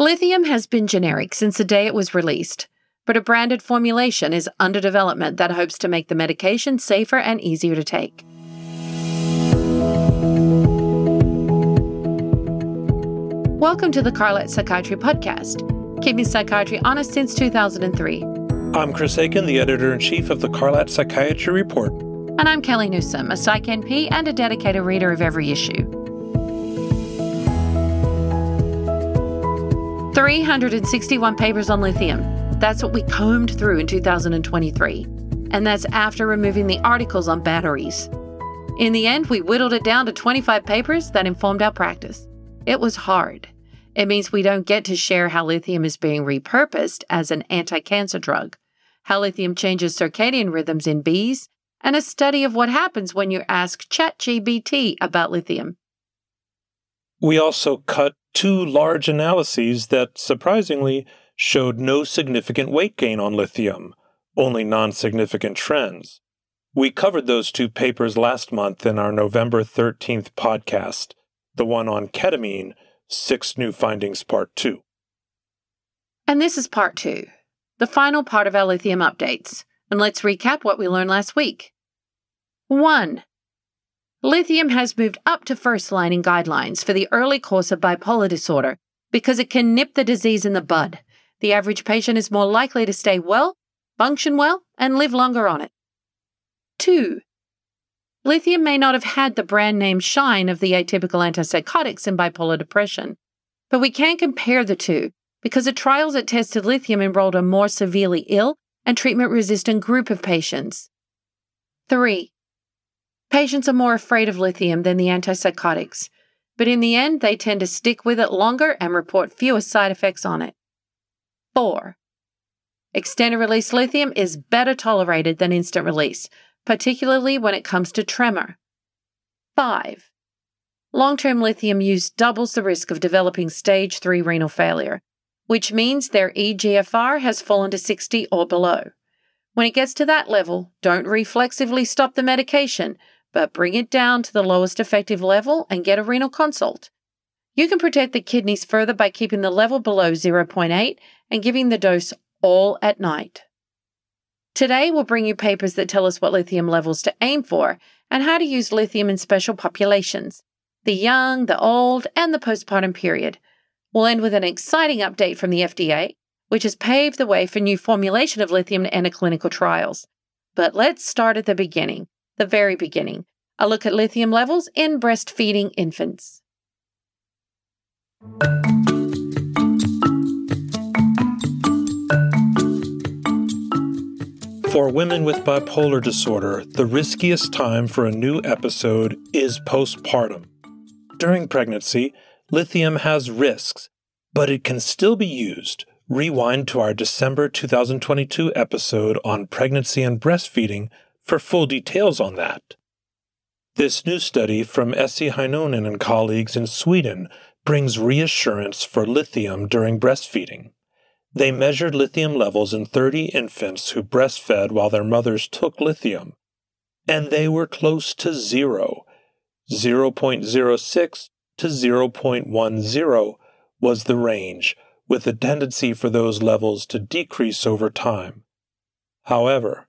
Lithium has been generic since the day it was released, but a branded formulation is under development that hopes to make the medication safer and easier to take. Welcome to the Carlat Psychiatry Podcast, keeping psychiatry honest since 2003. I'm Chris Aiken, the editor in chief of the Carlat Psychiatry Report. And I'm Kellie Newsome, a Psych NP and a dedicated reader of every issue. 361 papers on lithium. That's what we combed through in 2023. And that's after removing the articles on batteries. In the end, we whittled it down to 25 papers that informed our practice. It was hard. It means we don't get to share how lithium is being repurposed as an anti cancer drug, how lithium changes circadian rhythms in bees, and a study of what happens when you ask ChatGPT about lithium. We also cut two large analyses that surprisingly showed no significant weight gain on lithium, only non significant trends. We covered those two papers last month in our November 13th podcast, the one on ketamine, Six New Findings Part 2. And this is Part 2, the final part of our lithium updates. And let's recap what we learned last week. 1. Lithium has moved up to first line in guidelines for the early course of bipolar disorder because it can nip the disease in the bud. The average patient is more likely to stay well, function well, and live longer on it. 2. Lithium may not have had the brand name shine of the atypical antipsychotics in bipolar depression, but we can compare the two because the trials that tested lithium enrolled a more severely ill and treatment resistant group of patients. 3. Patients are more afraid of lithium than the antipsychotics, but in the end, they tend to stick with it longer and report fewer side effects on it. 4. Extended release lithium is better tolerated than instant release, particularly when it comes to tremor. 5. Long term lithium use doubles the risk of developing stage 3 renal failure, which means their EGFR has fallen to 60 or below. When it gets to that level, don't reflexively stop the medication, but bring it down to the lowest effective level and get a renal consult. You can protect the kidneys further by keeping the level below 0.8 and giving the dose all at night. Today, we'll bring you papers that tell us what lithium levels to aim for and how to use lithium in special populations the young, the old, and the postpartum period. We'll end with an exciting update from the FDA, which has paved the way for new formulation of lithium enter clinical trials. But let's start at the beginning, the very beginning, a look at lithium levels in breastfeeding infants. For women with bipolar disorder, the riskiest time for a new episode is postpartum. During pregnancy, lithium has risks, but it can still be used. Rewind to our December 2022 episode on pregnancy and breastfeeding for full details on that. This new study from Essi Heinonen and colleagues in Sweden brings reassurance for lithium during breastfeeding. They measured lithium levels in 30 infants who breastfed while their mothers took lithium, and they were close to zero. 0.06 to 0.10 was the range, with a tendency for those levels to decrease over time. However,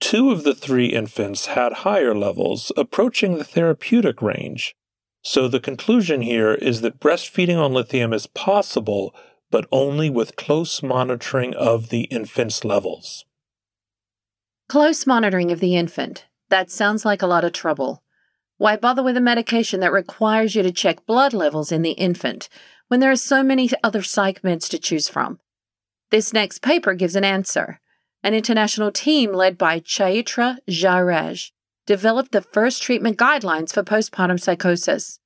two of the three infants had higher levels, approaching the therapeutic range. So the conclusion here is that breastfeeding on lithium is possible but only with close monitoring of the infant's levels. Close monitoring of the infant. That sounds like a lot of trouble. Why bother with a medication that requires you to check blood levels in the infant when there are so many other psych meds to choose from? This next paper gives an answer. An international team led by Chaitra Jairaj developed the first treatment guidelines for postpartum psychosis.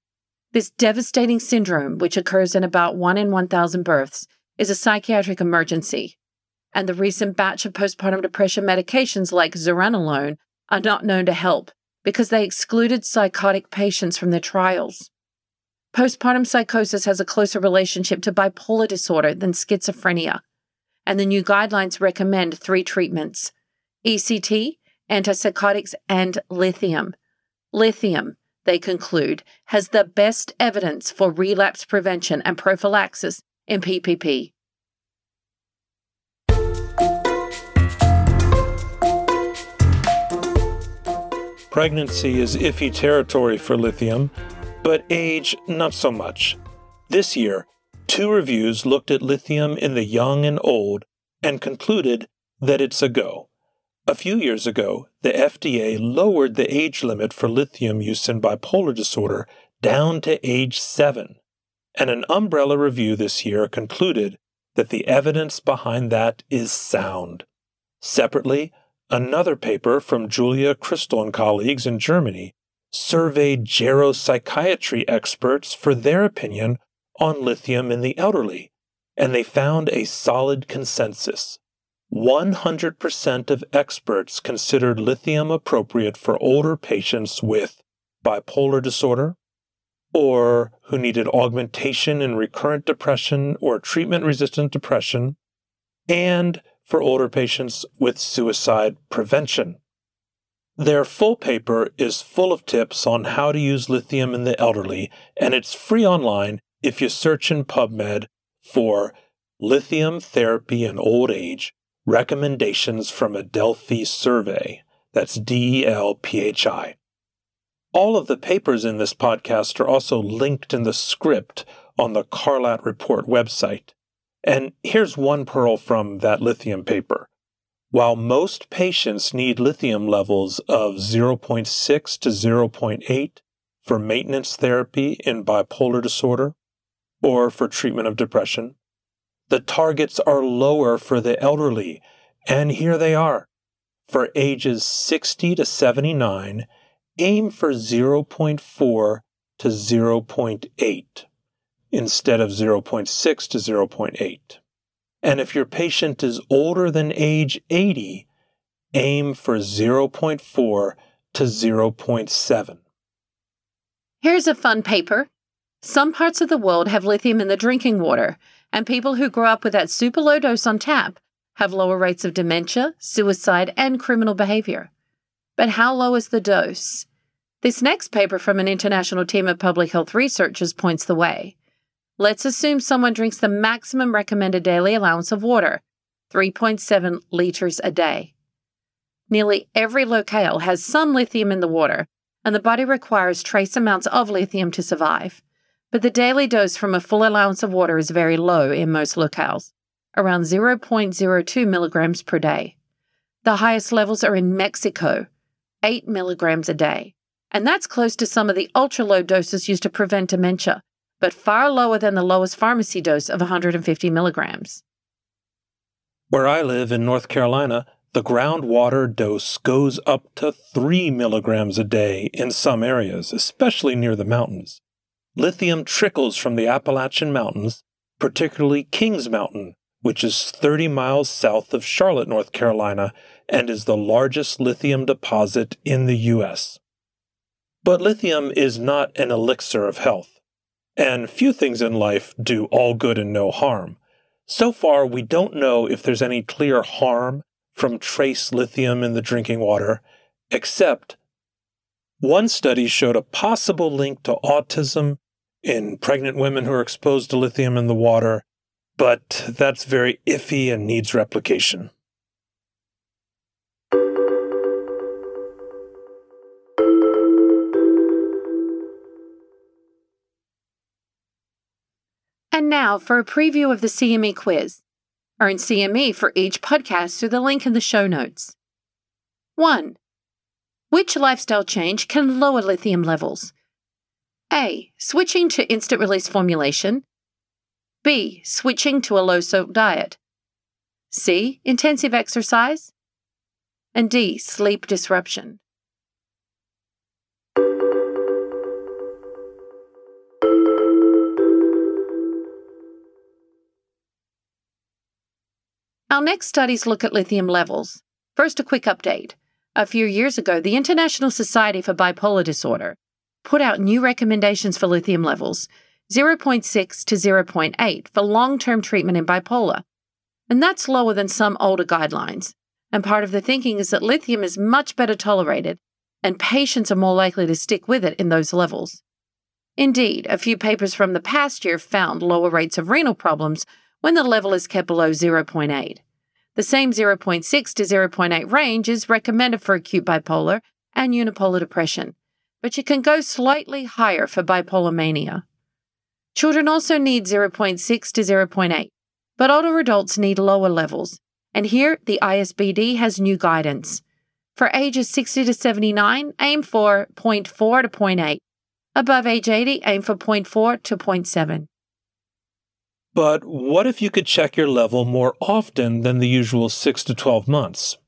This devastating syndrome, which occurs in about 1 in 1,000 births, is a psychiatric emergency. And the recent batch of postpartum depression medications like zuranolone are not known to help because they excluded psychotic patients from their trials. Postpartum psychosis has a closer relationship to bipolar disorder than schizophrenia, and the new guidelines recommend three treatments ECT, antipsychotics, and lithium. Lithium, they conclude, has the best evidence for relapse prevention and prophylaxis in PPP. Pregnancy is iffy territory for lithium, but age not so much. This year, two reviews looked at lithium in the young and old and concluded that it's a go. A few years ago, the FDA lowered the age limit for lithium use in bipolar disorder down to age 7, and an umbrella review this year concluded that the evidence behind that is sound. Separately, Another paper from Julia Christel and colleagues in Germany surveyed geropsychiatry experts for their opinion on lithium in the elderly, and they found a solid consensus. 100% of experts considered lithium appropriate for older patients with bipolar disorder, or who needed augmentation in recurrent depression or treatment resistant depression, and for older patients with suicide prevention. Their full paper is full of tips on how to use lithium in the elderly, and it's free online if you search in PubMed for Lithium Therapy in Old Age Recommendations from a Delphi Survey. That's D E L P H I. All of the papers in this podcast are also linked in the script on the Carlat Report website. And here's one pearl from that lithium paper. While most patients need lithium levels of 0.6 to 0.8 for maintenance therapy in bipolar disorder or for treatment of depression, the targets are lower for the elderly, and here they are. For ages 60 to 79, aim for 0.4 to 0.8 instead of 0.6 to 0.8. And if your patient is older than age 80, aim for 0.4 to 0.7. Here's a fun paper. Some parts of the world have lithium in the drinking water, and people who grow up with that super low dose on tap have lower rates of dementia, suicide, and criminal behavior. But how low is the dose? This next paper from an international team of public health researchers points the way. Let's assume someone drinks the maximum recommended daily allowance of water, 3.7 liters a day. Nearly every locale has some lithium in the water, and the body requires trace amounts of lithium to survive. But the daily dose from a full allowance of water is very low in most locales, around 0.02 milligrams per day. The highest levels are in Mexico, 8 milligrams a day, and that's close to some of the ultra low doses used to prevent dementia, but far lower than the lowest pharmacy dose of 150 milligrams. Where I live in North Carolina, the groundwater dose goes up to 3 milligrams a day in some areas, especially near the mountains. Lithium trickles from the Appalachian Mountains, particularly Kings Mountain, which is 30 miles south of Charlotte, North Carolina, and is the largest lithium deposit in the U.S. But lithium is not an elixir of health and few things in life do all good and no harm. So far, we don't know if there's any clear harm from trace lithium in the drinking water, except one study showed a possible link to autism in pregnant women who are exposed to lithium in the water, but that's very iffy and needs replication. And now for a preview of the CME quiz. Earn CME for each podcast through the link in the show notes. 1. Which lifestyle change can lower lithium levels? A. Switching to instant release formulation. B. Switching to a low salt diet. C. Intensive exercise. And D. Sleep disruption. Our next studies look at lithium levels. First, a quick update. A few years ago, the International Society for Bipolar Disorder put out new recommendations for lithium levels 0.6 to 0.8 for long term treatment in bipolar. And that's lower than some older guidelines. And part of the thinking is that lithium is much better tolerated, and patients are more likely to stick with it in those levels. Indeed, a few papers from the past year found lower rates of renal problems when the level is kept below 0.8. The same 0.6 to 0.8 range is recommended for acute bipolar and unipolar depression, but you can go slightly higher for bipolar mania. Children also need 0.6 to 0.8, but older adults need lower levels, and here the ISBD has new guidance. For ages 60 to 79, aim for 0.4 to 0.8. Above age 80, aim for 0.4 to 0.7. But what if you could check your level more often than the usual 6 to 12 months?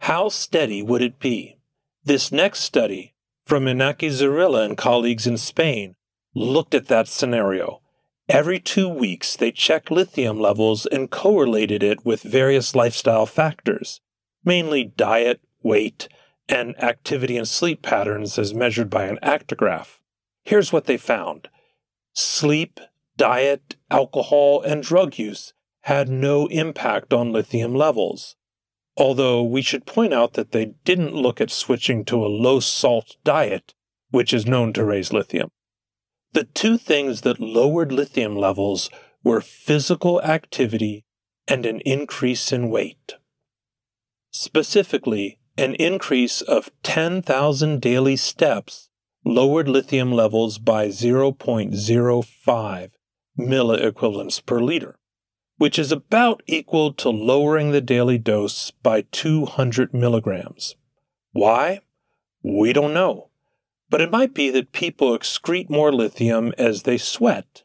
How steady would it be? This next study from Inaki Zorrilla and colleagues in Spain looked at that scenario. Every two weeks, they checked lithium levels and correlated it with various lifestyle factors, mainly diet, weight, and activity and sleep patterns as measured by an actigraph. Here's what they found sleep, diet, alcohol, and drug use had no impact on lithium levels. Although we should point out that they didn't look at switching to a low salt diet, which is known to raise lithium. The two things that lowered lithium levels were physical activity and an increase in weight. Specifically, an increase of 10,000 daily steps lowered lithium levels by 0.05 milliequivalents per liter, which is about equal to lowering the daily dose by 200 milligrams. Why? We don't know, but it might be that people excrete more lithium as they sweat.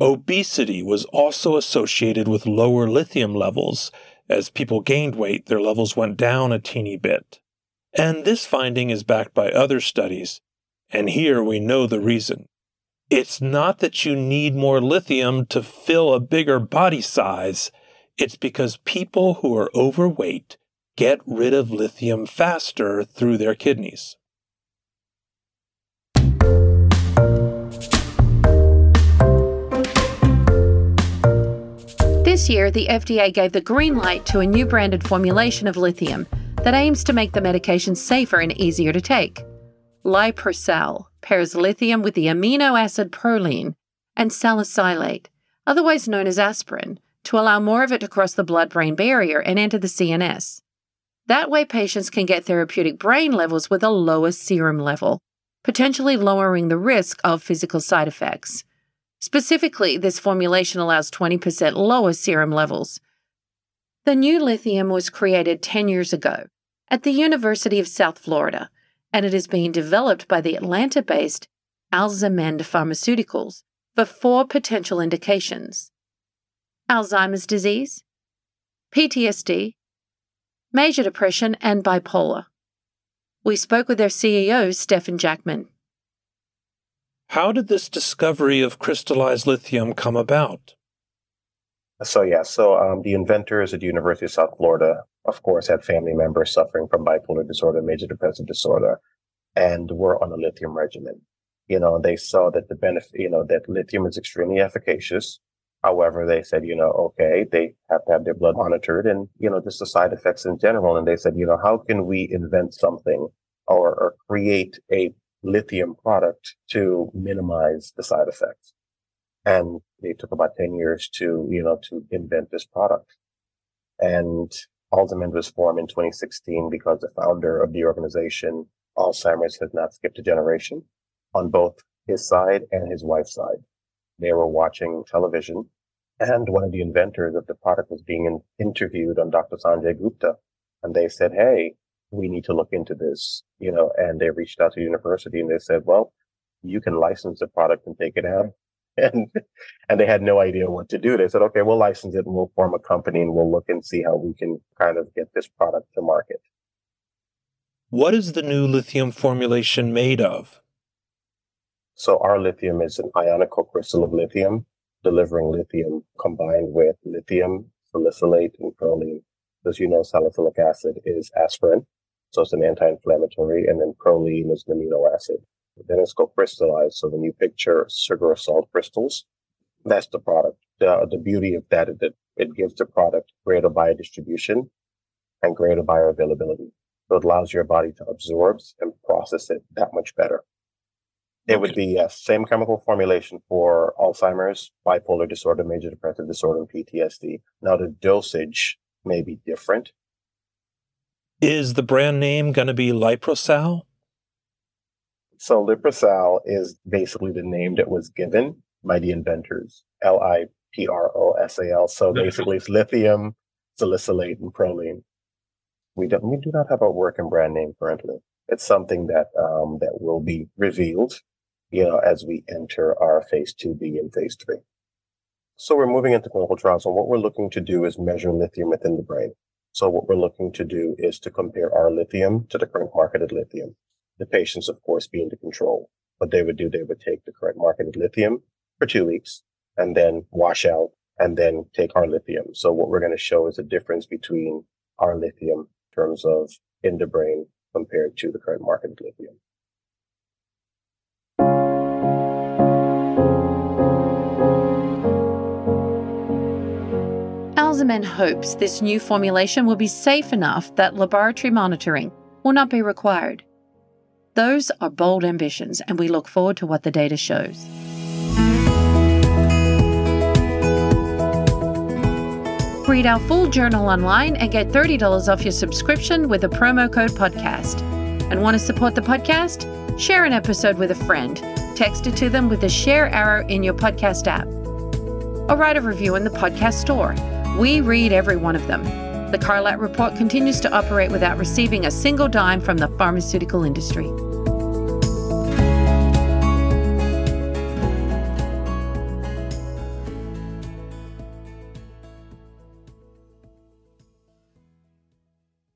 Obesity was also associated with lower lithium levels. As people gained weight, their levels went down a teeny bit. And this finding is backed by other studies and here we know the reason. It's not that you need more lithium to fill a bigger body size, it's because people who are overweight get rid of lithium faster through their kidneys. This year, the FDA gave the green light to a new branded formulation of lithium that aims to make the medication safer and easier to take. Liprosal pairs lithium with the amino acid proline and salicylate, otherwise known as aspirin, to allow more of it to cross the blood brain barrier and enter the CNS. That way, patients can get therapeutic brain levels with a lower serum level, potentially lowering the risk of physical side effects. Specifically, this formulation allows 20% lower serum levels. The new lithium was created 10 years ago at the University of South Florida and it is being developed by the Atlanta based Alzamend Pharmaceuticals for four potential indications Alzheimer's disease, PTSD, major depression, and bipolar. We spoke with their CEO, Stephan Jackman. How did this discovery of crystallized lithium come about? So, yeah, so um, the inventors at the University of South Florida of course, had family members suffering from bipolar disorder, major depressive disorder, and were on a lithium regimen. You know, they saw that the benefit, you know, that lithium is extremely efficacious. However, they said, you know, okay, they have to have their blood monitored and, you know, just the side effects in general. And they said, you know, how can we invent something or, or create a lithium product to minimize the side effects? And they took about 10 years to, you know, to invent this product. And Alzamend was formed in 2016 because the founder of the organization, Alzheimer's has not skipped a generation on both his side and his wife's side. They were watching television and one of the inventors of the product was being interviewed on Dr. Sanjay Gupta. And they said, Hey, we need to look into this, you know, and they reached out to the university and they said, well, you can license the product and take it out and and they had no idea what to do. They said, okay, we'll license it and we'll form a company and we'll look and see how we can kind of get this product to market. What is the new lithium formulation made of? So our lithium is an ionic cocrystal of lithium, delivering lithium combined with lithium, salicylate, and proline. As you know, salicylic acid is aspirin, so it's an anti-inflammatory, and then proline is an amino acid. Then it's called crystallized. So when you picture sugar or salt crystals, that's the product. The, the beauty of that is that it gives the product greater biodistribution and greater bioavailability. So it allows your body to absorb and process it that much better. It would be yes, same chemical formulation for Alzheimer's, bipolar disorder, major depressive disorder, and PTSD. Now the dosage may be different. Is the brand name going to be Liprosal? So Liprosal is basically the name that was given by the inventors. L I P R O S A L. So basically, it's lithium, salicylate, and proline. We don't. We do not have a working brand name currently. It's something that um, that will be revealed, you know, as we enter our phase two B and phase three. So we're moving into clinical trials, and what we're looking to do is measure lithium within the brain. So what we're looking to do is to compare our lithium to the current marketed lithium. The patients, of course, being the control. What they would do, they would take the current marketed lithium for two weeks and then wash out and then take our lithium. So what we're going to show is a difference between our lithium in terms of in the brain compared to the current marketed lithium. Alzamend hopes this new formulation will be safe enough that laboratory monitoring will not be required. Those are bold ambitions, and we look forward to what the data shows. Read our full journal online and get $30 off your subscription with a promo code podcast. And want to support the podcast? Share an episode with a friend. Text it to them with the share arrow in your podcast app. Or write a review in the podcast store. We read every one of them. The Carlat Report continues to operate without receiving a single dime from the pharmaceutical industry.